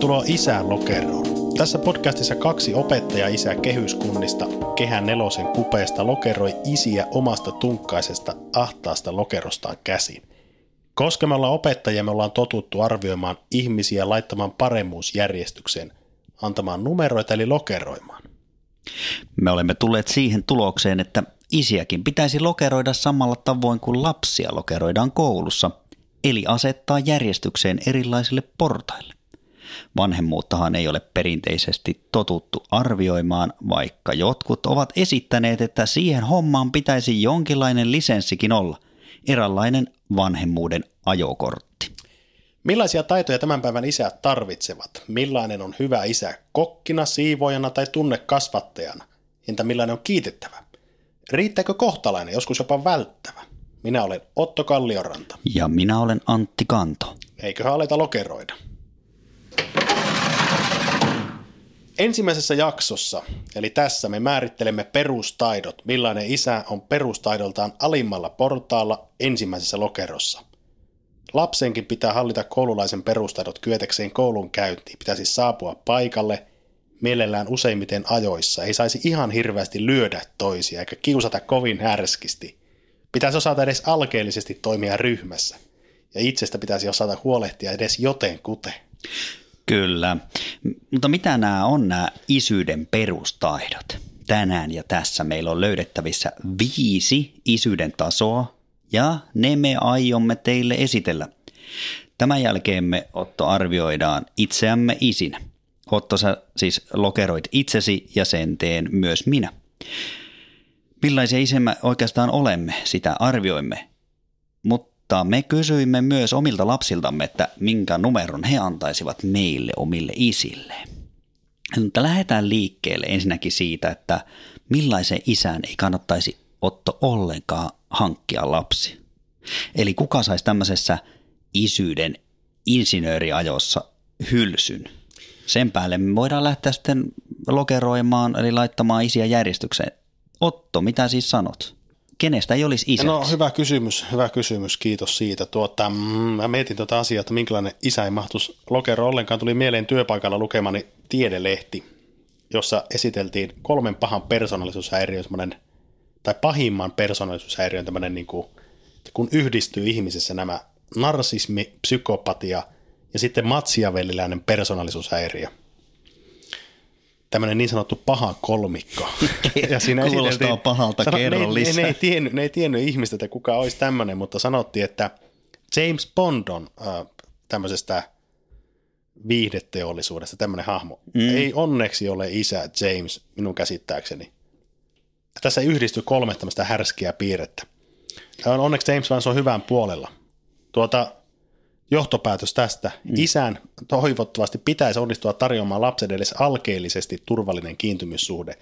Tervetuloa Isään lokeroon. Tässä podcastissa kaksi opettaja-isää kehyskunnista Kehän nelosen kupeesta lokeroi isiä omasta tunkkaisesta ahtaasta lokerostaan käsin. Koska me ollaan opettajia, me ollaan totuttu arvioimaan ihmisiä laittamaan paremmuusjärjestykseen, antamaan numeroita eli lokeroimaan. Me olemme tulleet siihen tulokseen, että isiäkin pitäisi lokeroida samalla tavoin kuin lapsia lokeroidaan koulussa, eli asettaa järjestykseen erilaisille portaille. Vanhemmuuttahan ei ole perinteisesti totuttu arvioimaan, vaikka jotkut ovat esittäneet, että siihen hommaan pitäisi jonkinlainen lisenssikin olla, eräänlainen vanhemmuuden ajokortti. Millaisia taitoja tämän päivän isät tarvitsevat? Millainen on hyvä isä kokkina, siivoojana tai tunnekasvattajana? Entä millainen on kiitettävä? Riittääkö kohtalainen, joskus jopa välttävä? Minä olen Otto Kallioranta. Ja minä olen Antti Kanto. Eiköhän aleta lokeroida. Ensimmäisessä jaksossa, eli tässä me määrittelemme perustaidot, millainen isä on perustaidoltaan alimmalla portaalla ensimmäisessä lokerossa. Lapsenkin pitää hallita koululaisen perustaidot kyetäkseen koulun käyntiin. Pitäisi saapua paikalle, mielellään useimmiten ajoissa. Ei saisi ihan hirveästi lyödä toisia eikä kiusata kovin härskisti. Pitäisi osata edes alkeellisesti toimia ryhmässä. Ja itsestä pitäisi osata huolehtia edes joten kute. Kyllä, mutta mitä nämä on nämä isyyden perustaidot? Tänään ja tässä meillä on löydettävissä viisi isyyden tasoa ja ne me aiomme teille esitellä. Tämän jälkeen me Otto arvioidaan itseämme isinä. Otto sä siis lokeroit itsesi ja sen teen myös minä. Millaisia isemme oikeastaan olemme, sitä arvioimme. Mutta mutta me kysyimme myös omilta lapsiltamme, että minkä numeron he antaisivat meille omille isille. Mutta lähdetään liikkeelle ensinnäkin siitä, että millaisen isän ei kannattaisi Otto ollenkaan hankkia lapsi. Eli kuka saisi tämmöisessä isyyden insinööriajossa hylsyn. Sen päälle me voidaan lähteä sitten lokeroimaan, eli laittamaan isiä järjestykseen. Otto, mitä siis sanot? Kenestä ei olisi isäksi? No hyvä kysymys, hyvä kysymys, kiitos siitä. Tuota, mm, mä mietin tuota asiaa, että minkälainen isä ei mahtuisi lokero ollenkaan. Tuli mieleen työpaikalla lukemani tiedelehti, jossa esiteltiin kolmen pahan persoonallisuushäiriön, tai pahimman persoonallisuushäiriön tämmöinen, niin kuin, kun yhdistyy ihmisessä nämä narsismi, psykopatia ja sitten matsiavelliläinen persoonallisuushäiriö – tämmöinen niin sanottu paha kolmikko. ja siinä Kuulostaa pahalta, sano, kerro ne, lisää. Ne, ne, ei tiennyt, ne ei tiennyt ihmistä, että kuka olisi tämmöinen, mutta sanottiin, että James Bond on äh, tämmöisestä viihdeteollisuudesta tämmöinen hahmo. Mm. Ei onneksi ole isä James, minun käsittääkseni. Tässä yhdistyy kolme tämmöistä härskiä piirrettä. Onneksi James vaan se on hyvän puolella. Tuota, johtopäätös tästä. Mm. Isän toivottavasti pitäisi onnistua tarjoamaan lapselle edes alkeellisesti turvallinen kiintymyssuhde.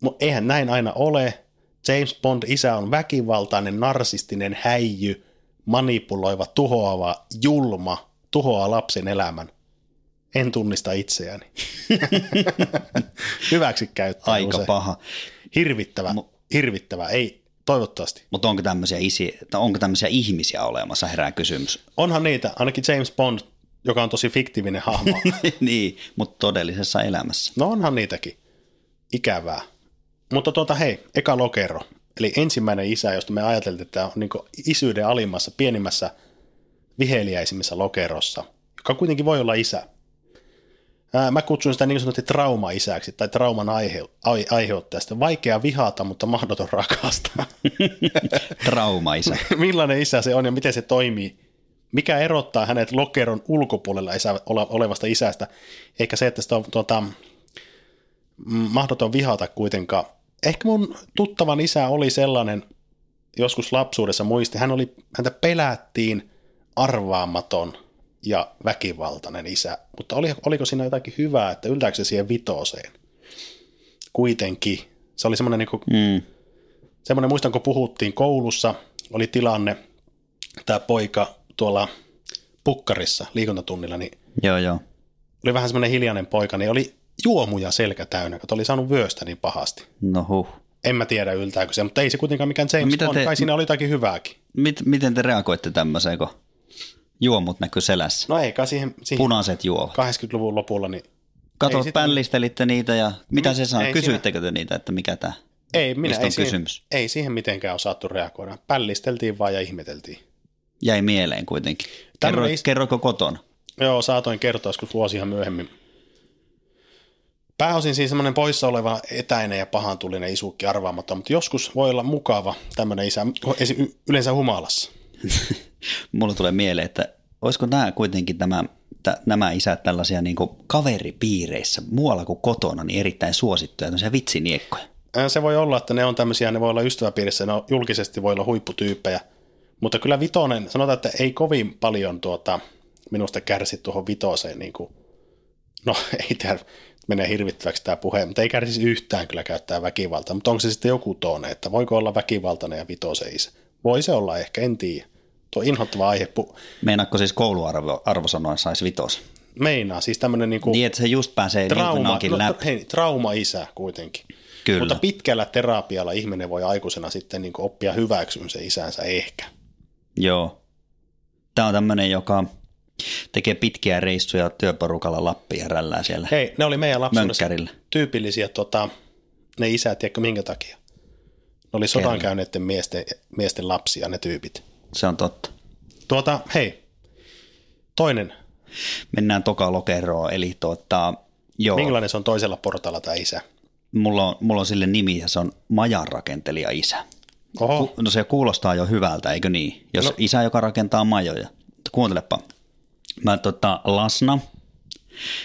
Mutta eihän näin aina ole. James Bond isä on väkivaltainen, narsistinen, häijy, manipuloiva, tuhoava, julma, tuhoaa lapsen elämän. En tunnista itseäni. Hyväksi käyttää Aika usein. paha. Hirvittävä, hirvittävä. Ei, Toivottavasti. Mutta onko tämmöisiä, isi, onko tämmöisiä ihmisiä olemassa, herää kysymys. Onhan niitä, ainakin James Bond, joka on tosi fiktiivinen hahmo. niin, mutta todellisessa elämässä. No onhan niitäkin. Ikävää. Mutta tuota hei, eka lokero. Eli ensimmäinen isä, josta me ajateltiin, että on niin isyyden alimmassa, pienimmässä, viheliäisimmässä lokerossa, joka kuitenkin voi olla isä. Ää, mä kutsun sitä niin sanotusti trauma-isäksi tai trauman aihe, aiheuttajasta. Vaikea vihata, mutta mahdoton rakastaa. Trauma-isä. Millainen isä se on ja miten se toimii? Mikä erottaa hänet lokeron ulkopuolella isä, olevasta isästä? Eikä se, että sitä on tuota, mahdoton vihata kuitenkaan. Ehkä mun tuttavan isä oli sellainen, joskus lapsuudessa muisti, hän oli, häntä pelättiin arvaamaton ja väkivaltainen isä, mutta oli, oliko siinä jotakin hyvää, että yltääkö se siihen vitoseen? Kuitenkin. Se oli semmoinen, niin kuin, mm. semmoinen muistan, kun puhuttiin koulussa, oli tilanne, tämä poika tuolla pukkarissa liikuntatunnilla, niin joo, joo. oli vähän semmoinen hiljainen poika, niin oli juomuja selkä täynnä, kun oli saanut vyöstä niin pahasti. No huh. En mä tiedä yltääkö se, mutta ei se kuitenkaan mikään James no, Bond, te, kai siinä oli jotakin hyvääkin. Mit, miten te reagoitte tämmöiseen, kun juomut näkyy selässä? No eikä siihen, siihen Punaiset juovat. 80-luvun lopulla, niin Kato, pällistelitte niitä ja mitä se sanoo? Kysyittekö te niitä, että mikä tämä ei, minä, ei on siihen, kysymys? Ei siihen mitenkään osattu reagoida. Pällisteltiin vaan ja ihmeteltiin. Jäi mieleen kuitenkin. Kerro, is... Kerroiko kotona? Joo, saatoin kertoa joskus vuosia myöhemmin. Pääosin siis semmoinen poissa oleva etäinen ja pahantulinen isukki arvaamaton, mutta joskus voi olla mukava tämmöinen isä, yleensä humalassa. Mulla tulee mieleen, että olisiko nämä kuitenkin tämä, t- nämä isät tällaisia niin kaveripiireissä muualla kuin kotona niin erittäin suosittuja, tämmöisiä vitsiniekkoja. Se voi olla, että ne on tämmöisiä, ne voi olla ystäväpiirissä, ne on, julkisesti voi olla huipputyyppejä, mutta kyllä vitonen, sanotaan, että ei kovin paljon tuota, minusta kärsi tuohon vitoseen, niin kuin, no ei tämä menee hirvittäväksi tämä puhe, mutta ei kärsisi yhtään kyllä käyttää väkivaltaa, mutta onko se sitten joku toone, että voiko olla väkivaltainen ja vitoseis? Voi se olla ehkä, en tiedä. Tuo inhottava aihe. Meinaatko siis kouluarvosanoin saisi vitos? Meinaa, siis tämmöinen niin kuin Niin, että se just pääsee trauma, niin no, läpi. Hei, trauma-isä kuitenkin. Kyllä. Mutta pitkällä terapialla ihminen voi aikuisena sitten niin oppia hyväksyn se isänsä ehkä. Joo. Tämä on tämmöinen, joka tekee pitkiä reissuja työporukalla Lappiin ja rällää siellä Hei, ne oli meidän lapsuudessa tyypillisiä tota, ne isät, tiedätkö minkä takia? Ne oli sodan käyneiden miesten, miesten lapsia, ne tyypit. Se on totta. Tuota, hei, toinen. Mennään toka lokeroon, eli tuota, joo. Minkälainen se on toisella portaalla tämä isä? Mulla on, mulla on sille nimi ja se on majanrakentelija isä. Oho. No se kuulostaa jo hyvältä, eikö niin? Jos no. isä, joka rakentaa majoja. Kuuntelepa. Mä tota, Lasna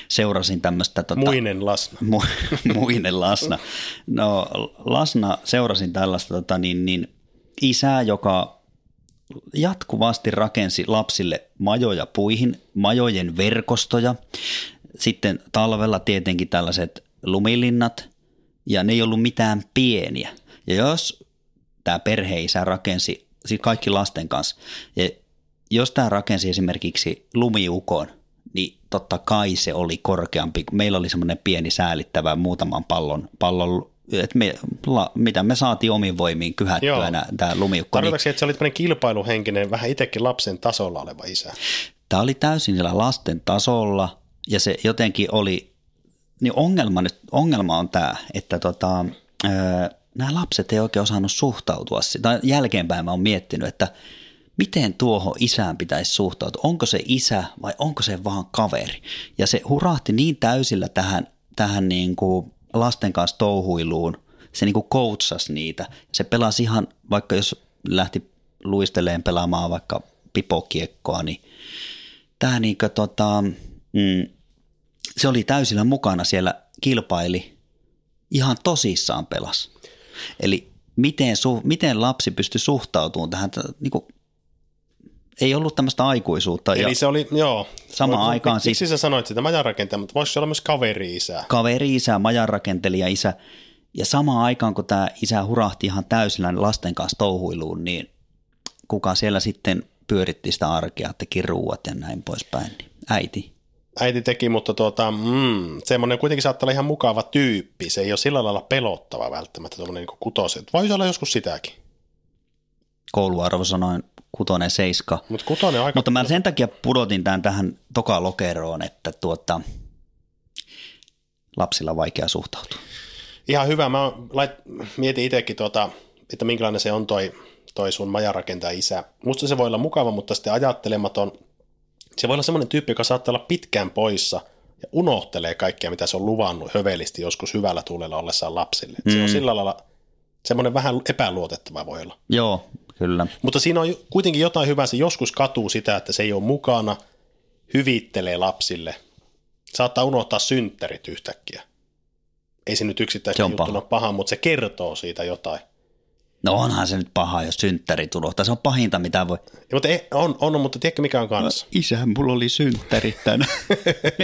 seurasin tämmöistä... Tota, muinen Lasna. Mu, muinen Lasna. No Lasna seurasin tällaista tota, niin, niin, isää, joka jatkuvasti rakensi lapsille majoja puihin, majojen verkostoja. Sitten talvella tietenkin tällaiset lumilinnat, ja ne ei ollut mitään pieniä. Ja jos tämä perheisä rakensi, siis kaikki lasten kanssa, ja jos tämä rakensi esimerkiksi lumiukon, niin totta kai se oli korkeampi. Meillä oli semmoinen pieni säälittävä muutaman pallon, pallon että me, la, mitä me saatiin omin voimiin kyhättyä tämä lumiukko. Tarkoitatko niin, että se oli tämmöinen kilpailuhenkinen, vähän itsekin lapsen tasolla oleva isä? Tämä oli täysin siellä lasten tasolla ja se jotenkin oli, niin ongelma, nyt, ongelma on tämä, että tota, nämä lapset ei oikein osannut suhtautua. Tai jälkeenpäin mä oon miettinyt, että – miten tuohon isään pitäisi suhtautua. Onko se isä vai onko se vaan kaveri? Ja se hurahti niin täysillä tähän, tähän niin kuin lasten kanssa touhuiluun. Se niin kuin coachasi niitä. Se pelasi ihan, vaikka jos lähti luisteleen pelaamaan vaikka pipokiekkoa, niin tämä niin kuin, tota, mm, se oli täysillä mukana siellä, kilpaili, ihan tosissaan pelas. Eli miten, su, miten lapsi pystyi suhtautumaan tähän niin kuin ei ollut tämmöistä aikuisuutta. Eli ja se oli, joo. Samaan aikaan Miksi sit, sä sanoit sitä majanrakentaja, mutta voisi olla myös kaveri-isä? Kaveri-isä, majanrakentelija isä. Ja samaan aikaan, kun tämä isä hurahti ihan täysillä lasten kanssa touhuiluun, niin kuka siellä sitten pyöritti sitä arkea, teki ruuat ja näin poispäin. Niin äiti. Äiti teki, mutta tuota, mm, semmoinen kuitenkin saattaa olla ihan mukava tyyppi. Se ei ole sillä lailla pelottava välttämättä, tuollainen niin kutoset. Voisi olla joskus sitäkin. Kouluarvo sanoin kutonen, seiska. Mut kutonen aika... Mutta mä sen takia pudotin tämän tähän toka lokeroon, että tuota, lapsilla on vaikea suhtautua. Ihan hyvä. Mä lait, mietin itsekin, tuota, että minkälainen se on toi, toi sun majarakentaja isä. Musta se voi olla mukava, mutta sitten ajattelematon. Se voi olla semmoinen tyyppi, joka saattaa olla pitkään poissa ja unohtelee kaikkea, mitä se on luvannut hövelisti joskus hyvällä tuulella ollessaan lapsille. Mm. Se on mm. sillä lailla semmoinen vähän epäluotettava voi olla. Joo, Kyllä. Mutta siinä on kuitenkin jotain hyvää, se joskus katuu sitä, että se ei ole mukana, hyvittelee lapsille. Saattaa unohtaa synttärit yhtäkkiä. Ei se nyt yksittäisen juttuna paha. paha, mutta se kertoo siitä jotain. No onhan se nyt paha, jos synttäri tulohtaa. Se on pahinta, mitä voi. Ja, mutta ei, on, on, mutta tiedätkö mikä on kanssa? Isä, mulla oli synttäri tänään.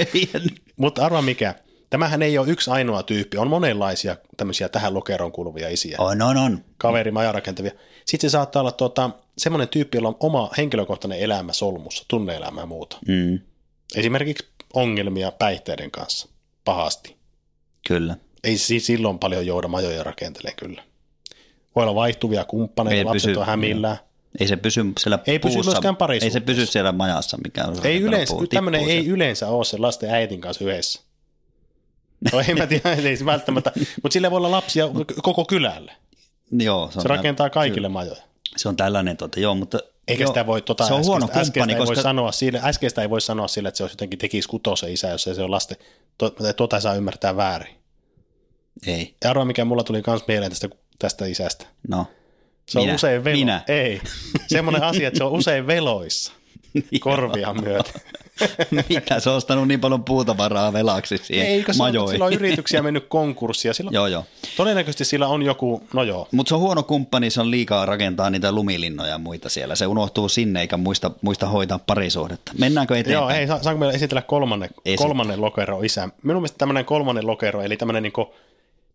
mutta arva mikä. Tämähän ei ole yksi ainoa tyyppi. On monenlaisia tämmöisiä tähän lokeroon kuuluvia isiä. on, on, on. Kaveri, majarakentavia. Sitten se saattaa olla tuota, semmoinen tyyppi, jolla on oma henkilökohtainen elämä solmussa, tunneelämä ja muuta. Mm, Esimerkiksi ongelmia päihteiden kanssa. Pahasti. kyllä. Ei si- silloin paljon jouda majoja rakentelee kyllä. Voi olla vaihtuvia kumppaneita, Ei lapset pysy- on hämillään. Ei se pysy siellä Ei pysy puussa, myöskään Ei se pysy siellä majassa, mikä on Ei yleensä, puu, tämmöinen ei yleensä ole se lasten äitin kanssa yhdessä. No ei mä tiedä, ei se välttämättä, mutta sillä voi olla lapsia koko kylälle. Joo, se, on Se rakentaa kaikille majoja. Se on tällainen, tuota, joo, mutta... Eikä sitä voi, tota, se on huono äskeistä, äskeistä, kumppani, ei koska... voi sanoa sille, äskeistä ei voi sanoa sille, että se olisi jotenkin tekisi kutosen isä, jos ei se ole lasten, tuota ei saa ymmärtää väärin. Ei, Ja arvaa, mikä mulla tuli myös mieleen tästä, tästä isästä. no. Se on Minä. usein velo. Minä. Ei. Semmoinen asia, että se on usein veloissa korvia myöten. Mitä, se on ostanut niin paljon puutavaraa velaksi siihen Eikö se ole, majoihin. sillä on yrityksiä mennyt konkurssiin ja sillä, Joo, joo. todennäköisesti sillä on joku, no joo, Mutta se on huono kumppani, se on liikaa rakentaa niitä lumilinnoja ja muita siellä. Se unohtuu sinne eikä muista, muista hoitaa parisuhdetta. Mennäänkö eteenpäin? Joo, hei, sa- saanko meillä esitellä kolmannen, Esitä. kolmannen lokero isä? Minun mielestä tämmöinen kolmannen lokero, eli tämmöinen niin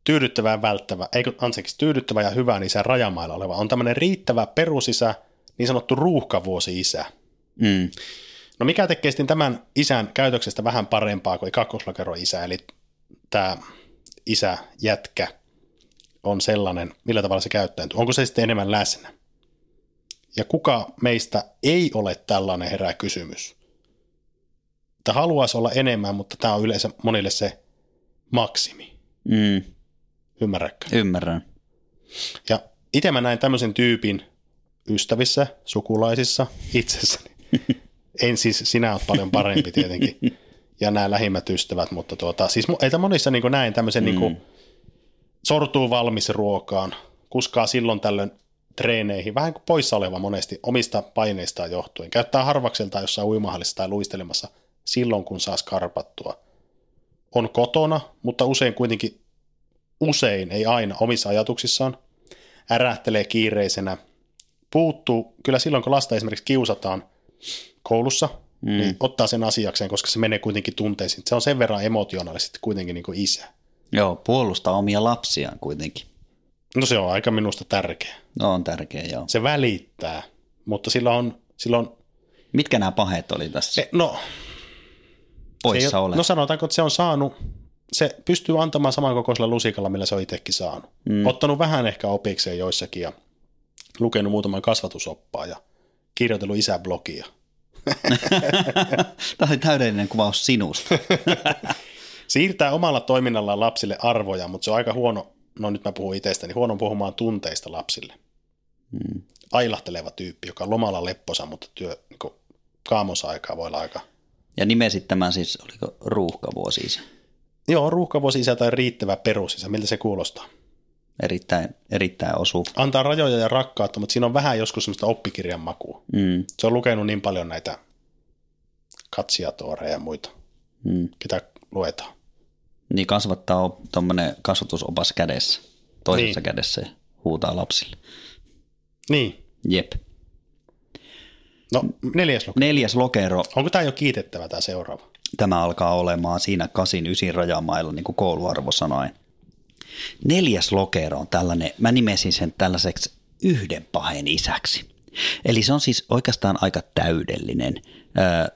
tyydyttävä ja välttävä, eikö, anteeksi, tyydyttävä ja hyvän isä rajamailla oleva, on tämmöinen riittävä perusisä, niin sanottu ruuhkavuosi-isä. Mm. No mikä tekee sitten tämän isän käytöksestä vähän parempaa kuin kakkoslokero isä, eli tämä isä jätkä on sellainen, millä tavalla se käyttäytyy. Onko se sitten enemmän läsnä? Ja kuka meistä ei ole tällainen herää kysymys? Että haluaisi olla enemmän, mutta tämä on yleensä monille se maksimi. Mm. Ymmärrätkö? Ymmärrän. Ja itse mä näin tämmöisen tyypin ystävissä, sukulaisissa, itsessäni. En siis, sinä olet paljon parempi tietenkin, ja nämä lähimmät ystävät, mutta tuota, siis että monissa niin näin tämmöisen mm. niin sortuu valmis ruokaan, kuskaa silloin tällöin treeneihin, vähän kuin poissa oleva monesti omista paineistaan johtuen. Käyttää harvakseltaan jossain uimahallissa tai luistelemassa silloin, kun saa skarpattua. On kotona, mutta usein kuitenkin, usein, ei aina, omissa ajatuksissaan, ärähtelee kiireisenä, puuttuu, kyllä silloin kun lasta esimerkiksi kiusataan koulussa, mm. niin ottaa sen asiakseen, koska se menee kuitenkin tunteisiin. Se on sen verran emotionaalisesti kuitenkin niin kuin isä. Joo, puolustaa omia lapsiaan kuitenkin. No se on aika minusta tärkeä. No on tärkeä, joo. Se välittää, mutta sillä on, sillä on Mitkä nämä paheet oli tässä e, no, poissa ole? no sanotaanko, että se on saanut, se pystyy antamaan samankokoisella lusikalla, millä se on itsekin saanut. Mm. Ottanut vähän ehkä opikseen joissakin ja lukenut muutaman kasvatusoppaa ja kirjoitellut isäblogia. Tämä oli täydellinen kuvaus sinusta. Siirtää omalla toiminnallaan lapsille arvoja, mutta se on aika huono, no nyt mä puhun itsestäni, huono puhumaan tunteista lapsille. Mm. Ailahteleva tyyppi, joka on lomalla lepposa, mutta työ, niin kaamonsa aikaa voi olla aika... Ja nimesit tämän siis, oliko ruuhkavuosi isä? Joo, ruuhkavuosi isä tai riittävä perusisä, miltä se kuulostaa? Erittäin, erittäin osuva. Antaa rajoja ja rakkautta, mutta siinä on vähän joskus semmoista oppikirjan makua. Mm. Se on lukenut niin paljon näitä katsiatooreja ja muita, Mm. ketä luetaan. Niin kasvattaa tuommoinen kasvatusopas kädessä, toisessa Niin. kädessä ja huutaa lapsille. Niin, Jep. no neljäs luku. Neljäs lokero, Onko tämä jo kiitettävä tämä seuraava? tämä alkaa olemaan siinä kasin ysin rajamailla, niin kuin kouluarvo sanoi. Neljäs lokero on tällainen, mä nimesin sen tällaiseksi yhden pahen isäksi. Eli se on siis oikeastaan aika täydellinen.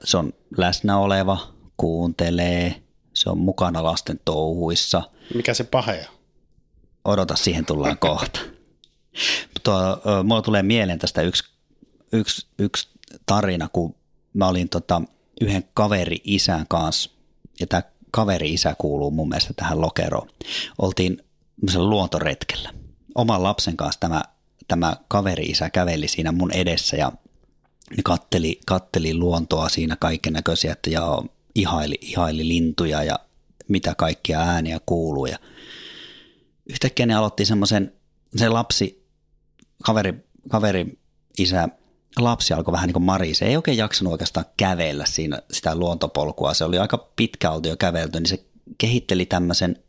Se on läsnä oleva, kuuntelee, se on mukana lasten touhuissa. Mikä se pahe on? Odota, siihen tullaan kohta. Tuo, mulla tulee mieleen tästä yksi, yksi, yksi tarina, kun mä olin tota, yhden kaveri isän kanssa, ja tämä kaveri isä kuuluu mun mielestä tähän lokeroon. Oltiin luontoretkellä. Oman lapsen kanssa tämä, tämä kaveri isä käveli siinä mun edessä ja katteli, katteli luontoa siinä kaiken näköisiä, että ja ihaili, ihaili lintuja ja mitä kaikkia ääniä kuuluu. Ja yhtäkkiä ne aloitti semmoisen, se lapsi, kaveri, kaveri isä, lapsi alkoi vähän niin kuin marise, ei oikein jaksanut oikeastaan kävellä siinä sitä luontopolkua, se oli aika pitkä jo kävelty, niin se kehitteli tämmöisen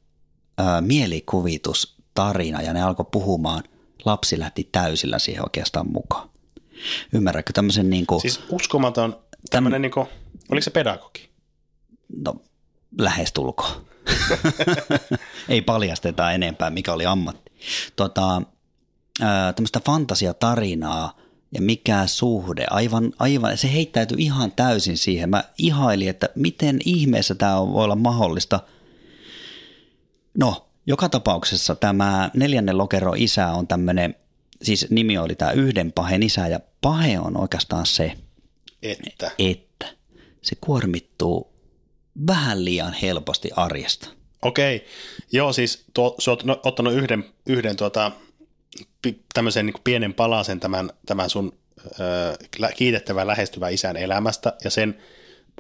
ää, mielikuvitustarina ja ne alkoi puhumaan lapsi lähti täysillä siihen oikeastaan mukaan. Ymmärrätkö tämmöisen niin kuin, Siis uskomaton tämmöinen, niin kuin, oliko se pedagogi? no lähestulkoon. Ei paljasteta enempää, mikä oli ammatti. Tota, ää, tämmöistä fantasiatarinaa ja mikä suhde, aivan, aivan, se heittäytyi ihan täysin siihen. Mä ihailin, että miten ihmeessä tämä voi olla mahdollista. No, joka tapauksessa tämä neljännen lokero isä on tämmöinen, siis nimi oli tämä yhden pahen isä ja pahe on oikeastaan se, Että. että se kuormittuu vähän liian helposti arjesta. Okei, joo siis tuo, sä oot no, ottanut yhden, yhden tuota, tämmöisen niin pienen palasen tämän, tämän sun ö, kiitettävän lähestyvän isän elämästä ja sen,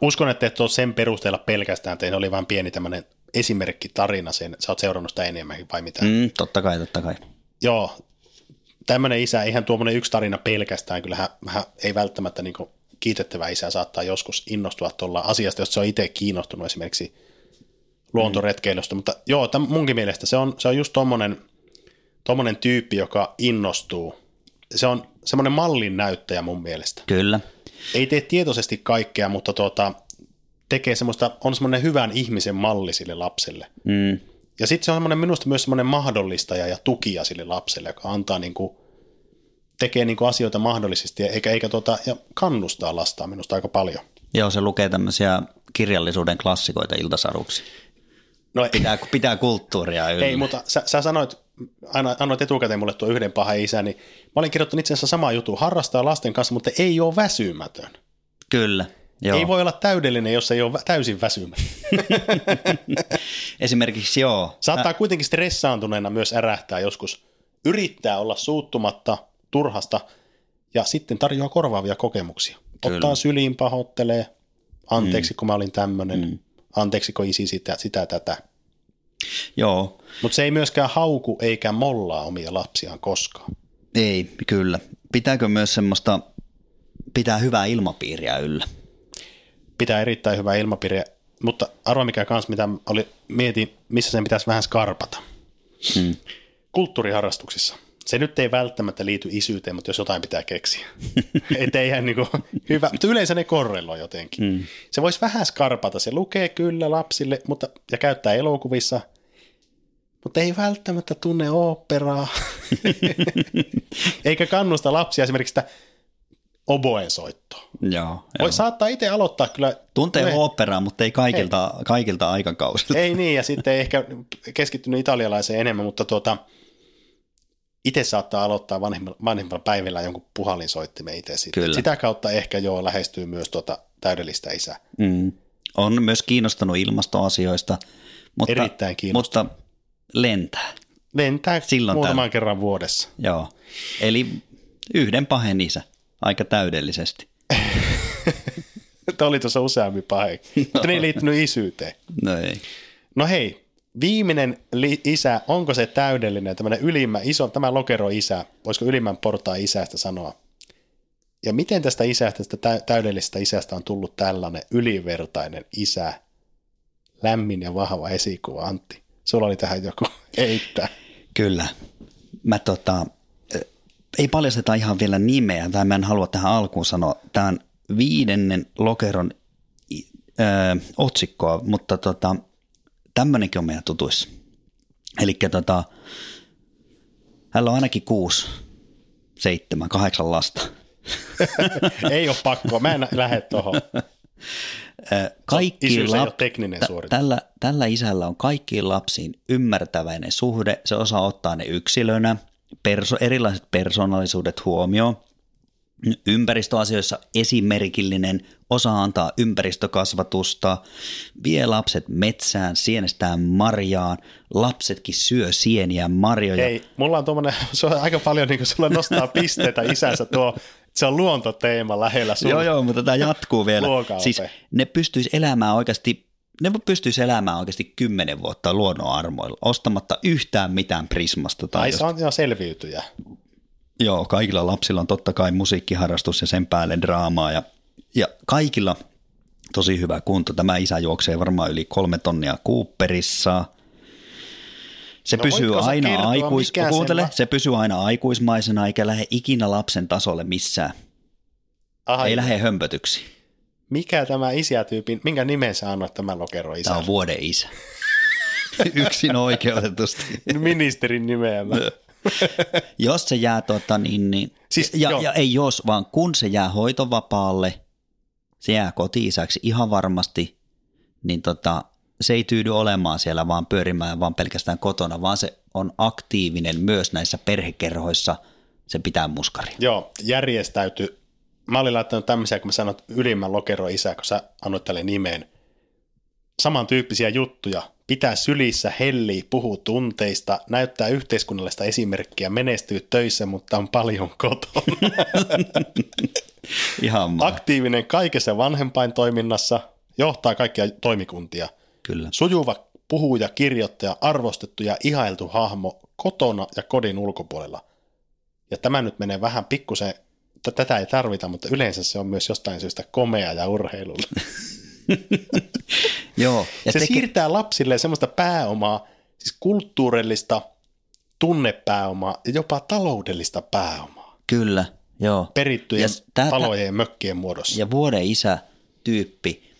uskon, että et ole sen perusteella pelkästään tein, oli vain pieni tämmöinen esimerkki tarina sen, sä oot seurannut sitä enemmänkin vai mitä? Mm, totta kai, totta kai. Joo, tämmöinen isä, ihan tuommoinen yksi tarina pelkästään, kyllähän vähän ei välttämättä niin kiitettävä isä saattaa joskus innostua tuolla asiasta, jos se on itse kiinnostunut esimerkiksi luontoretkeilystä, mutta joo, täm, munkin mielestä se on, se on just tommonen, tommonen tyyppi, joka innostuu. Se on semmoinen mallin näyttäjä mun mielestä. Kyllä. Ei tee tietoisesti kaikkea, mutta tuota, tekee semmoista, on semmoinen hyvän ihmisen malli sille lapselle. Mm, Ja sitten se on semmoinen, minusta myös semmoinen mahdollistaja ja tukija sille lapselle, joka antaa niin kuin, tekee niin kuin asioita mahdollisesti eikä, eikä tuota, ja kannustaa lastaa minusta aika paljon. joo, se lukee tämmöisiä kirjallisuuden klassikoita iltasaruksi. No Pitää, pitää kulttuuria yllä. Ei, mutta sä, sä sanoit, aina, annoit etukäteen mulle tuo yhden pahan isä, niin mä olin kirjoittanut itse asiassa sama juttu, harrastaa lasten kanssa, mutta ei ole väsymätön. Kyllä, joo. Ei voi olla täydellinen, jos ei ole täysin väsymätön. Esimerkiksi joo. Saattaa kuitenkin stressaantuneena myös ärähtää joskus. Yrittää olla suuttumatta turhasta ja sitten tarjoaa korvaavia kokemuksia. Kyllä. Ottaa syliin, pahoittelee, anteeksi mm. kun mä olin tämmöinen, mm. anteeksi kun isi sitä, sitä tätä. Joo, Mutta se ei myöskään hauku eikä mollaa omia lapsiaan koskaan. ei, kyllä. Pitääkö myös semmoista, pitää hyvää ilmapiiriä yllä? Pitää erittäin hyvää ilmapiiriä, mutta arva mikä kans, mitä oli, mietin, missä sen pitäisi vähän skarpata. Mm. Kulttuuriharrastuksissa. Se nyt ei välttämättä liity isyyteen, mutta jos jotain pitää keksiä. Et ei ihan niinku hyvä, mutta yleensä ne korreloi jotenkin. Mm. Se voisi vähän skarpata. Se lukee kyllä lapsille mutta, ja käyttää elokuvissa, mutta ei välttämättä tunne oopperaa. Eikä kannusta lapsia esimerkiksi sitä oboen soittoa. Joo, Voi joo. saattaa itse aloittaa kyllä. Tuntee Me- oopperaa, mutta ei kaikilta, kaikilta aikakausilta. Ei niin, ja sitten ei ehkä keskittynyt italialaiseen enemmän, mutta tuota, itse saattaa aloittaa vanhemmilla, vanhemmilla päivillä jonkun puhallinsoittimen itse sitten. Kyllä. Sitä kautta ehkä joo lähestyy myös tuota täydellistä isää. Mm. On myös kiinnostunut ilmastoasioista, mutta, Erittäin kiinnostunut. mutta lentää. Lentää Silloin muutaman tällöin. kerran vuodessa. Joo. Eli yhden pahen isä aika täydellisesti. Tämä oli tuossa useammin pahe, mutta ne ei liittynyt isyyteen. No ei. No hei, viimeinen li- isä, onko se täydellinen, tämmöinen ylimmä, iso, tämä lokero isä, voisiko ylimmän portaan isästä sanoa? Ja miten tästä isästä, tästä tä- täydellisestä isästä on tullut tällainen ylivertainen isä, lämmin ja vahva esikuva, Antti? Sulla oli tähän joku heittää. Kyllä. Mä tota, ei paljasteta ihan vielä nimeä, tai mä en halua tähän alkuun sanoa. Tämä on viidennen lokeron ö, otsikkoa, mutta tota, tämmöinenkin on meidän tutuissa. Eli tota, hänellä on ainakin kuusi, seitsemän, kahdeksan lasta. Ei ole pakko, mä en lähde tuohon. Kaikki Isyys lap- tekninen suoritus. tällä, tällä isällä on kaikkiin lapsiin ymmärtäväinen suhde. Se osaa ottaa ne yksilönä, perso, erilaiset persoonallisuudet huomioon. Ympäristöasioissa esimerkillinen, osaa antaa ympäristökasvatusta, vie lapset metsään, sienestään marjaan, lapsetkin syö sieniä marjoja. Hei, mulla on tuommoinen, se on aika paljon niin kuin sulla nostaa pisteitä isänsä tuo, se on luontoteema lähellä sun. Joo, joo, mutta tämä jatkuu vielä. Luokaope. Siis ne pystyisi elämään oikeasti, ne pystyisi elämään oikeasti kymmenen vuotta luonnon armoilla, ostamatta yhtään mitään Prismasta. Tai Ai se on ihan selviytyjä. Joo, kaikilla lapsilla on totta kai musiikkiharrastus ja sen päälle draamaa ja, ja kaikilla tosi hyvä kunto. Tämä isä juoksee varmaan yli kolme tonnia Cooperissa Se No pysyy aina kertoa, aikuis... Kuuntele, se pysyy aina aikuismaisena eikä lähde ikinä lapsen tasolle missään. Aha, Ei lähde hömpötyksi. Mikä tämä isiätyypin, minkä nimen sä annoit tämän lokero isä? Tämä on vuoden isä. Yksin oikeutetusti. Ministerin nimeämä. Jos se jää tota niin, niin Siis, ja, joo. ja, ei jos, vaan kun se jää hoitovapaalle, se jää koti-isäksi ihan varmasti, niin tota, se ei tyydy olemaan siellä vaan pyörimään vaan pelkästään kotona, vaan se on aktiivinen myös näissä perhekerhoissa, se pitää muskari. Joo, järjestäyty. Mä olin laittanut tämmöisiä, kun mä sanoin että ylimmän lokero isä, kun sä annoit tälle nimeen. Samantyyppisiä juttuja. Pitää sylissä, hellii, puhuu tunteista, näyttää yhteiskunnallista esimerkkiä, menestyy töissä, mutta on paljon kotona. Ihan maa. Aktiivinen kaikessa vanhempain toiminnassa, johtaa kaikkia toimikuntia. Kyllä. Sujuva puhuja, kirjoittaja, arvostettu ja ihailtu hahmo kotona ja kodin ulkopuolella. Ja tämä nyt menee vähän pikkusen, tätä ei tarvita, mutta yleensä se on myös jostain syystä komea ja urheilulla. Joo. Ja se teke- siirtää lapsille semmoista pääomaa, siis kulttuurillista tunnepääomaa ja jopa taloudellista pääomaa Kyllä, joo. perittyjen Ja tätä- talojen ja mökkien muodossa. Ja vuoden isä tyyppi,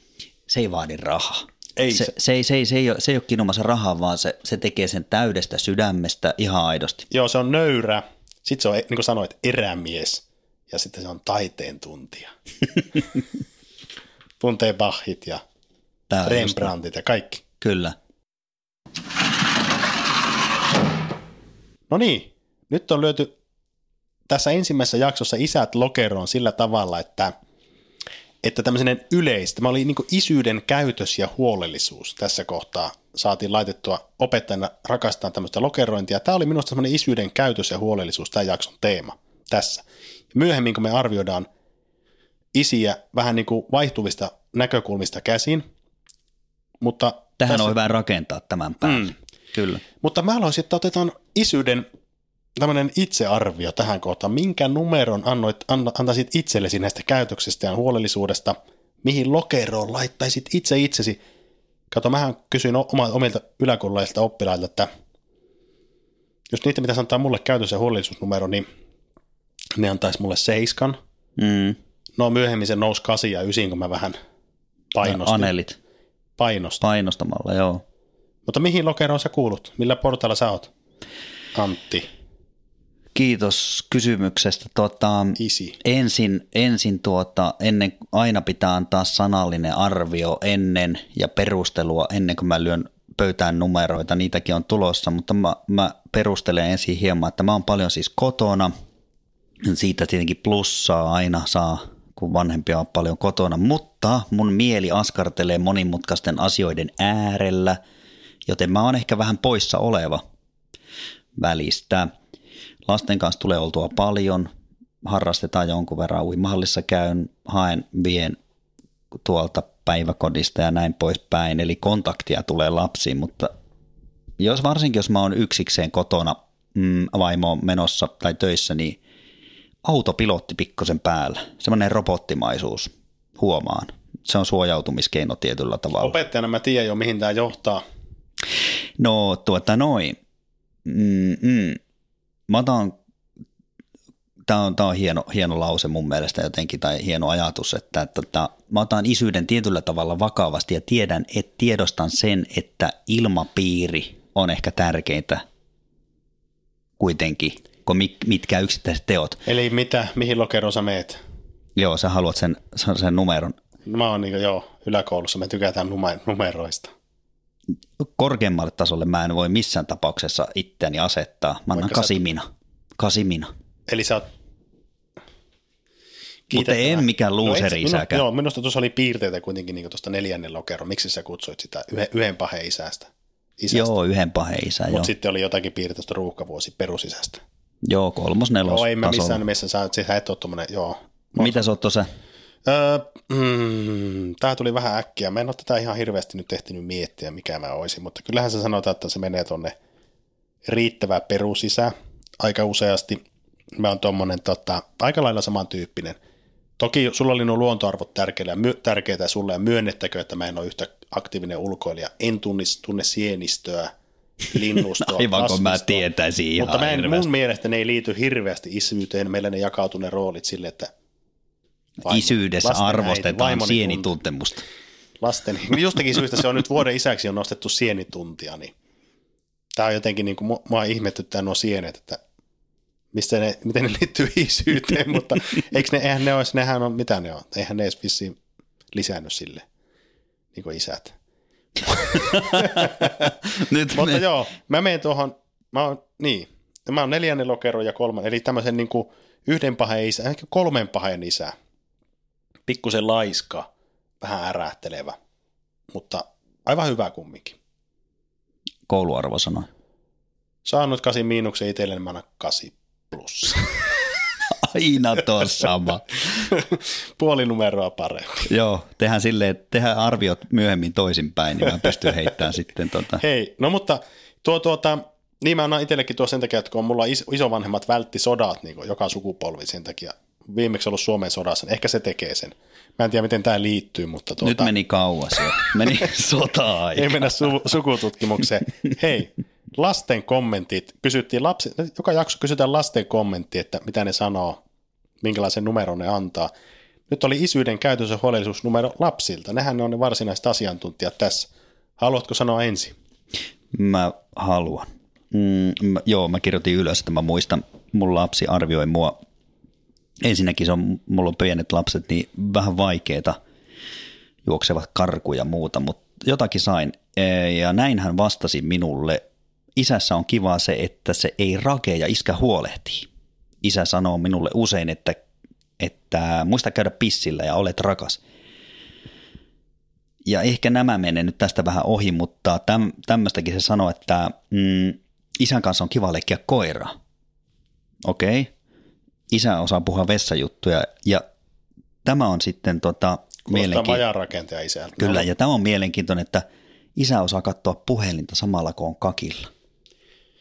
se ei vaadi rahaa. Ei se, se- se, ei, se, ei, se, ei ole, se ei ole kinomassa rahaa, vaan se, se tekee sen täydestä sydämestä ihan aidosti. Joo, se on nöyrä. Sitten se on, niin kuin sanoit, erämies. Ja sitten se on taiteen tuntija. Tuntee Bachit ja Tää Rembrandtit ja kaikki. Kyllä. No niin, nyt on löyty tässä ensimmäisessä jaksossa isät lokeroon sillä tavalla, että, että tämmöinen yleistä, tämä oli niin isyyden käytös ja huolellisuus tässä kohtaa saatiin laitettua opettajana rakastaa tämmöistä lokerointia. Tämä oli minusta semmoinen isyyden käytös ja huolellisuus, tämä jakson teema tässä. Myöhemmin, kun me arvioidaan isiä vähän niin kuin vaihtuvista näkökulmista käsin, mutta Tähän tässä- on hyvä rakentaa tämän päälle. Mm. Kyllä. mutta mä haluaisin, että otetaan isyyden tämmöinen itsearvio tähän kohtaan. Minkä numeron annoit, anna, antaisit itsellesi näistä käytöksistä ja huolellisuudesta? Mihin lokeroon laittaisit itse itsesi? Kato, mähän kysyin omilta yläkoululaisilta oppilailta, että jos niitä pitäisi antaa mulle käytös- ja huolellisuusnumero, niin ne antaisi mulle seiskan. Mm. No myöhemmin se nousi kasi ja ysin, kun mä vähän painostin. Anelit Painostin. painostamalla, joo. Mutta mihin lokeroon sä kuulut? Millä portailla sä oot? Antti, Kiitos kysymyksestä. Tota, isi. ensin, ensin tuota, ennen, aina pitää antaa sanallinen arvio ennen ja perustelua ennen kuin mä lyön pöytään numeroita, niitäkin on tulossa, mutta mä, mä perustelen ensin hieman, että mä oon paljon siis kotona, siitä tietenkin plussaa aina saa, kun vanhempia on paljon kotona, mutta mun mieli askartelee monimutkaisten asioiden äärellä, joten mä oon ehkä vähän poissa oleva välistä. Lasten kanssa tulee oltua paljon, harrastetaan jonkun verran, uimahallissa käyn, haen, vien tuolta päiväkodista ja näin poispäin, eli kontaktia tulee lapsiin, mutta jos varsinkin jos mä oon yksikseen kotona, mm, vaimo on menossa tai töissä, niin autopilotti pikkosen päällä, semmoinen robottimaisuus, huomaan. Se on suojautumiskeino tietyllä tavalla. Opettajana mä tiedän jo, mihin tämä johtaa. No tuota noin. Mm, mm. Mä otan, tämä on, tää on hieno, hieno lause mun mielestä jotenkin, tai hieno ajatus, että tota, mä otan isyyden tietyllä tavalla vakavasti ja tiedän, että tiedostan sen, että ilmapiiri on ehkä tärkeintä kuitenkin, kuin mi- mitkä yksittäiset teot. Eli mitä, mihin lokeroon sä meet? Joo, sä haluat sen, sen numeron. Mä oon niin joo, yläkoulussa, me tykätään nume- numeroista. Korkeammalle tasolle mä en voi missään tapauksessa itseäni asettaa. Mä annan Vaikka sä- kasimina. Kasimina. Eli sä oot... Mutta en mikään No, looseri et sä- isäkään. Joo, minusta tuossa oli piirteitä kuitenkin niin tuosta neljännen lokeron. Miksi sä kutsuit sitä yhden, yhden pahen isästä? isästä. Joo, yhden pahe isä. Mutta sitten oli jotakin piirteitä tuosta ruuhkavuosi perusisästä. Joo, kolmos, nelos Joo, ei tasolla. missään nimessä, sä, sä et ole tommonen, joo. Mä- Mitä sä oot tuossa? Öö, mm, tämä tuli vähän äkkiä. Mä en ole tätä ihan hirveästi nyt ehtinyt miettiä, mikä mä olisin, mutta kyllähän se sanotaan, että se menee tonne riittävä perusisä aika useasti. Mä oon tommonen tota, aika lailla samantyyppinen. Toki sulla oli nuo luontoarvot tärkeitä, my, tärkeitä sulle ja myönnettäkö, että mä en ole yhtä aktiivinen ulkoilija. En tunnis, tunne sienistöä, linnustoa. Aivan kun mä tietäisin ihan Mutta mä en, hirveästi. mun mielestä ne ei liity hirveästi isyyteen. Meillä ne jakautuu ne roolit sille, että vaimo- Isyydessä arvostetaan sienituntemusta. Lasten, jostakin syystä se on nyt vuoden isäksi on nostettu sienituntia, niin tämä on jotenkin, niin kuin, mua- mua ihmetyttää nuo sienet, että mistä ne, miten ne liittyy isyyteen, mutta eikö ne, eihän ne olisi, nehän on, mitä ne on, eihän ne edes vissiin lisännyt sille, niin kuin isät. Nyt Mutta me, joo, mä menen tuohon, mä oon, niin, mä oon neljännen lokeron ja kolman, eli tämmöisen niin kuin yhden pahen isä, ehkä kolmen pahen isä. Pikkusen laiska, vähän ärähtelevä, mutta aivan hyvä kumminkin. kouluarvo sanoi. Saanut kasi miinuksen itselleni, mä annan kasi plus. Aina tuo sama. Puoli numeroa parempi. Joo, tehdään silleen, tehdään arviot myöhemmin toisinpäin, niin mä pystyn heittämään sitten tota. Hei, no mutta tuo tuota, niin mä annan itsellekin tuo sen takia, että kun mulla is, isovanhemmat vältti sodat niin joka sukupolvi sen takia. Viimeksi ollut Suomen sodassa, niin ehkä se tekee sen. Mä en tiedä, miten tämä liittyy, mutta tuota, Nyt meni kauas jo. Meni sota ei mennä su- sukututkimukseen. Hei, lasten kommentit. Kysyttiin lapsi, joka jakso kysytään lasten kommentti, että mitä ne sanoo, minkälaisen numeron ne antaa. Nyt oli isyyden käytös- ja huolellisuusnumero lapsilta. Nehän ne on ne varsinaiset asiantuntijat tässä. Haluatko sanoa ensin? Mä haluan. Mm, mä, joo, mä kirjoitin ylös, että mä muistan, mun lapsi arvioi mua. Ensinnäkin se on, mulla on pienet lapset, niin vähän vaikeeta juoksevat karkuja ja muuta, mutta jotakin sain. E, Ja näin hän vastasi minulle. Isässä on kiva se, että se ei rakea ja iskä huolehtii. Isä sanoo minulle usein, että, että muista käydä pissillä ja olet rakas ja ehkä nämä menee nyt tästä vähän ohi, mutta täm, tämmöistäkin se sanoo, että mm, isän kanssa on kiva leikkiä koira. Okei. Okay. Isä osaa puhua vessajuttuja ja tämä on sitten tota, mielenkiintoinen. Kyllä, No, ja tämä on mielenkiintoinen, että isä osaa katsoa puhelinta samalla kun on kakilla.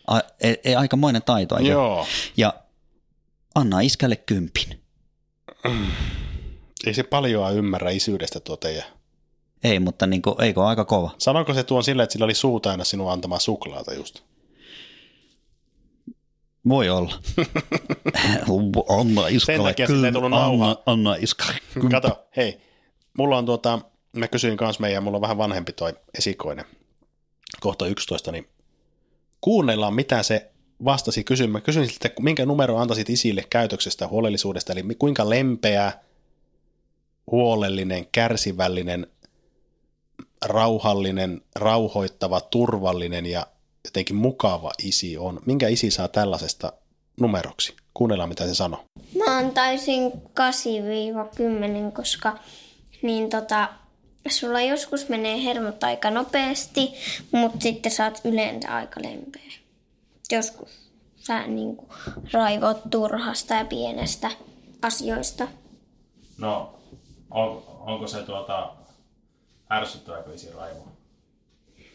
A, e, e, aikamoinen taito. eikö? Joo. Ja anna iskälle kympin. Ei se paljoa ymmärrä isyydestä teidän. Ei, mutta niin kuin, eikö aika kova? Sanoiko se tuon silleen, että sillä oli suu täynnä sinun antamaa suklaata just? Voi olla. anna iskalle takia sille ei tullut anna, anna iskalle Kato, hei, mulla on tuota, mä kysyin kanssa meidän, mulla on vähän vanhempi toi esikoinen, kohta 11, niin kuunnellaan mitä se vastasi kysymään. Kysyin siltä, minkä numero antaisit isille käytöksestä huolellisuudesta, eli kuinka lempeä, huolellinen, kärsivällinen, rauhallinen, rauhoittava, turvallinen ja jotenkin mukava isi on. Minkä isi saa tällaisesta numeroksi? Kuunnellaan, mitä se sanoo. Mä antaisin 8-10, koska niin tota, sulla joskus menee hermot aika nopeasti, mutta sitten oot yleensä aika lempeä. Joskus sä niin kuin, raivot turhasta ja pienestä asioista. No, on, onko se tuota ärsyttävääkö isi raivo?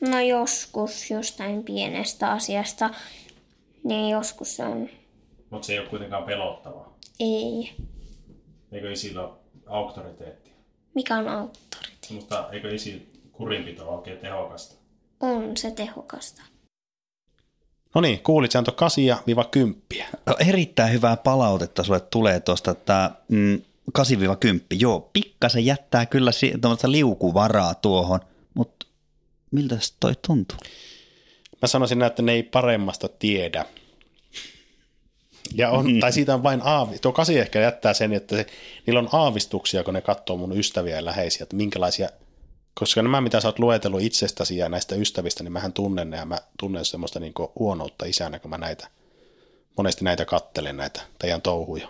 No joskus jostain pienestä asiasta, niin joskus se on Mutta se ei ole kuitenkaan pelottavaa. ei. Eikö isillä ole auktoriteetti? Mikä on auktoriteetti? Mutta eikö isi kurinpito ole oikein tehokasta? On se tehokasta. No niin, kuulit, se antoi 8-10. No, Erittäin hyvää palautetta sulle tulee tuosta, että mm, 8-10, joo, pikkasen jättää kyllä si- tuommoista liukuvaraa tuohon, mutta miltä se toi tuntuu? Mä sanoisin näin, että ne ei paremmasta tiedä. Ja on, tai siitä on vain aavi. Tuo kasi ehkä jättää sen, että se, niillä on aavistuksia, kun ne katsoo mun ystäviä ja läheisiä, että minkälaisia, koska nämä, mitä sä oot luetellut itsestäsi ja näistä ystävistä, niin mähän tunnen ne ja mä tunnen semmoista niin huonoutta isänä, kun mä näitä, monesti näitä kattelen, näitä teidän touhuja.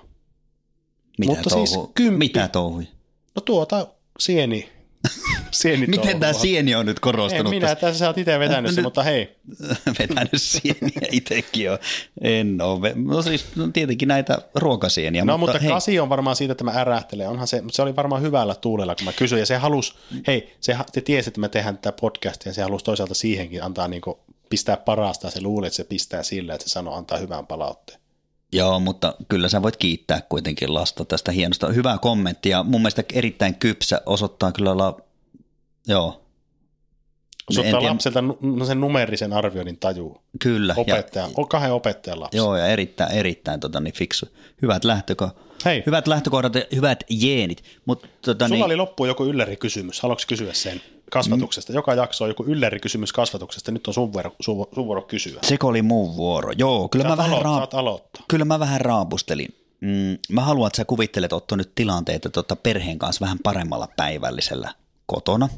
Mitä Mutta siis touhu? kymppi. Mitä touhui? No tuota, sieni. sieni Miten tämä sieni on nyt Ei korostunut minä, tässä? tässä sä oot itse vetänyt sen, Nyt- mutta hei, vetänyt sieniä itsekin jo. En ole. No siis no tietenkin näitä ruokasieniä. No mutta, hei, kasi on varmaan siitä, että mä ärähtelen. Onhan se, mutta se oli varmaan hyvällä tuulella, kun mä kysyin. Ja se halusi, hei, se, te tiesi, että me tehdään tätä podcastia, ja se halusi toisaalta siihenkin antaa niin pistää parasta. Se luuli, että se pistää sillä, että se sanoo antaa hyvän palautteen. Joo, mutta kyllä sä voit kiittää kuitenkin lasta tästä hienosta. Hyvää kommenttia. Mun mielestä erittäin kypsä osoittaa kyllä olla, joo, Kun En ottaa lapselta no sen numerisen arvioinnin tajuu. Kyllä. Opettaja, ja, kahden opettajan lapsi. Joo, ja erittäin, erittäin tota, niin fiksu. Hyvät, lähtöko- Hei. hyvät lähtökohdat ja hyvät jeenit. Mut, tota, Sulla niin, oli loppuun joku ylläri-kysymys. Haluatko kysyä sen kasvatuksesta? Joka jakso on joku ylläri-kysymys kasvatuksesta. Nyt on sun vuoro, sun, sun vuoro kysyä. Seko oli muun vuoro. Joo, kyllä mä, Saat, vähän alo- raa- saat aloittaa. kyllä mä vähän raapustelin. Mm, mä haluan, että sä kuvittelet Otto nyt tilanteita tota perheen kanssa vähän paremmalla päivällisellä kotona.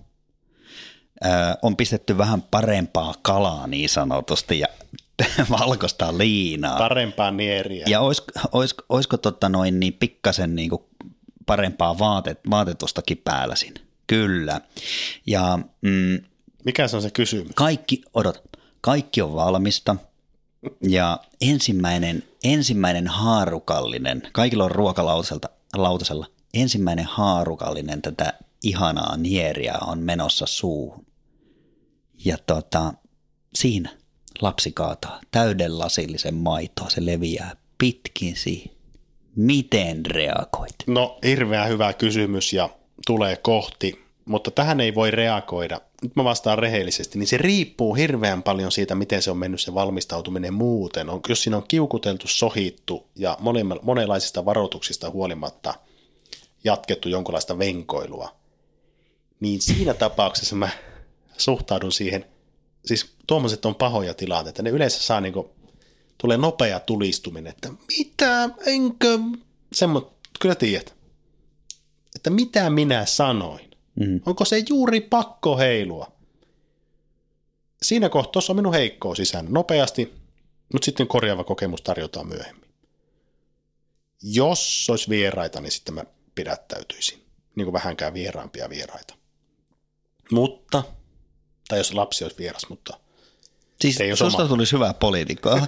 On pistetty vähän parempaa kalaa niin sanotusti ja valkoista liinaa. Parempaa nieriä. Ja olis, olis, olisiko tota noin niin pikkasen niin kuin parempaa vaate, vaatetustakin päällä siinä? Kyllä. Ja mm, Mikä se on se kysymys? kaikki, odot, kaikki on valmista. Ja ensimmäinen, ensimmäinen haarukallinen, kaikilla on ruokalautasella, lautasella, ensimmäinen haarukallinen tätä ihanaa nieriä on menossa suuhun. Ja tota, siinä lapsi kaataa täyden lasillisen maitoa, se leviää pitkin siihen. Miten reagoit? No, hirveän hyvä kysymys ja tulee kohti, mutta tähän ei voi reagoida. Nyt mä vastaan rehellisesti, niin se riippuu hirveän paljon siitä, miten se on mennyt se valmistautuminen muuten. On, jos siinä on kiukuteltu, sohittu ja monenla- monenlaisista varoituksista huolimatta jatkettu jonkinlaista venkoilua, niin siinä tapauksessa mä suhtaudun siihen, siis tuommoiset on pahoja tilanteita, ne yleensä saa niinku, tulee nopea tulistuminen, että mitä, enkö, semmo, kyllä tiedät, että mitä minä sanoin. Mm. Onko se juuri pakko heilua? Siinä kohtaa on minun heikkous sisään nopeasti, mutta sitten korjaava kokemus tarjotaan myöhemmin. Jos olisi vieraita, niin sitten mä pidättäytyisin. Niin kuin vähänkään vieraampia vieraita. Mutta, tai jos lapsi olisi vieras, mutta Siis Ei susta sama. tulisi hyvää poliitikkoa.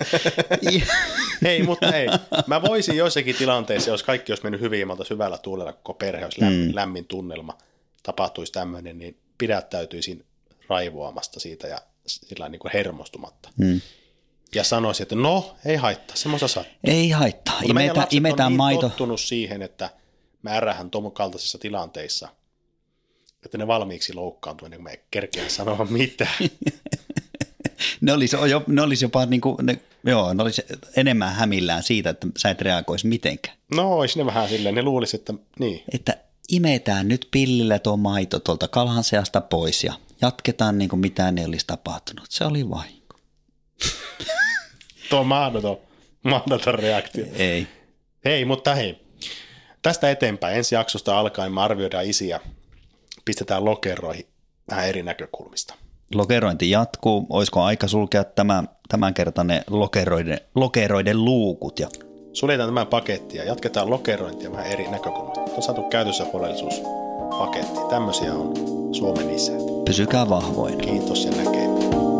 Ei, mutta ei. Mä voisin joissakin tilanteissa, jos kaikki olisi mennyt hyvin, mä hyvällä tuulella, koko perhe olisi lämmin, mm. lämmin tunnelma, tapahtuisi tämmöinen, niin pidättäytyisin raivoamasta siitä ja sillä niin kuin hermostumatta. Mm. Ja sanoisin, että no, ei haittaa, semmoista saa. Ei haittaa. Mutta lapset imetään on niin maito. tottunut siihen, että mä ärähän tuon kaltaisissa tilanteissa, että ne valmiiksi loukkaantuu ennen kuin mä kerkeän sanoa mitään. Ne olisi, jo, ne olisi jopa niin kuin, ne, joo, ne olisi enemmän hämillään siitä, että sä et reagoisi mitenkään. No, olisi ne vähän silleen, ne luulisi, että niin. Että imetään nyt pillillä tuo maito tuolta kalan seasta pois ja jatketaan niin kuin mitään ei olisi tapahtunut. Se oli vahinko. Tuo on mahdoton, mahdoton reaktio. Ei. Hei, mutta hei. Tästä eteenpäin ensi jaksosta alkaen me arvioidaan isiä, pistetään lokeroihin vähän eri näkökulmista. Lokerointi jatkuu. Olisiko aika sulkea tämä, tämänkertainen lokeroiden, lokeroiden luukut ja Suljetaan tämä paketti ja jatketaan lokerointia vähän eri näkökulmasta. On saatu käytössä huolellisuuspaketti. Tämmöisiä on Suomen isät. pysykää vahvoina. Kiitos ja näkemiin.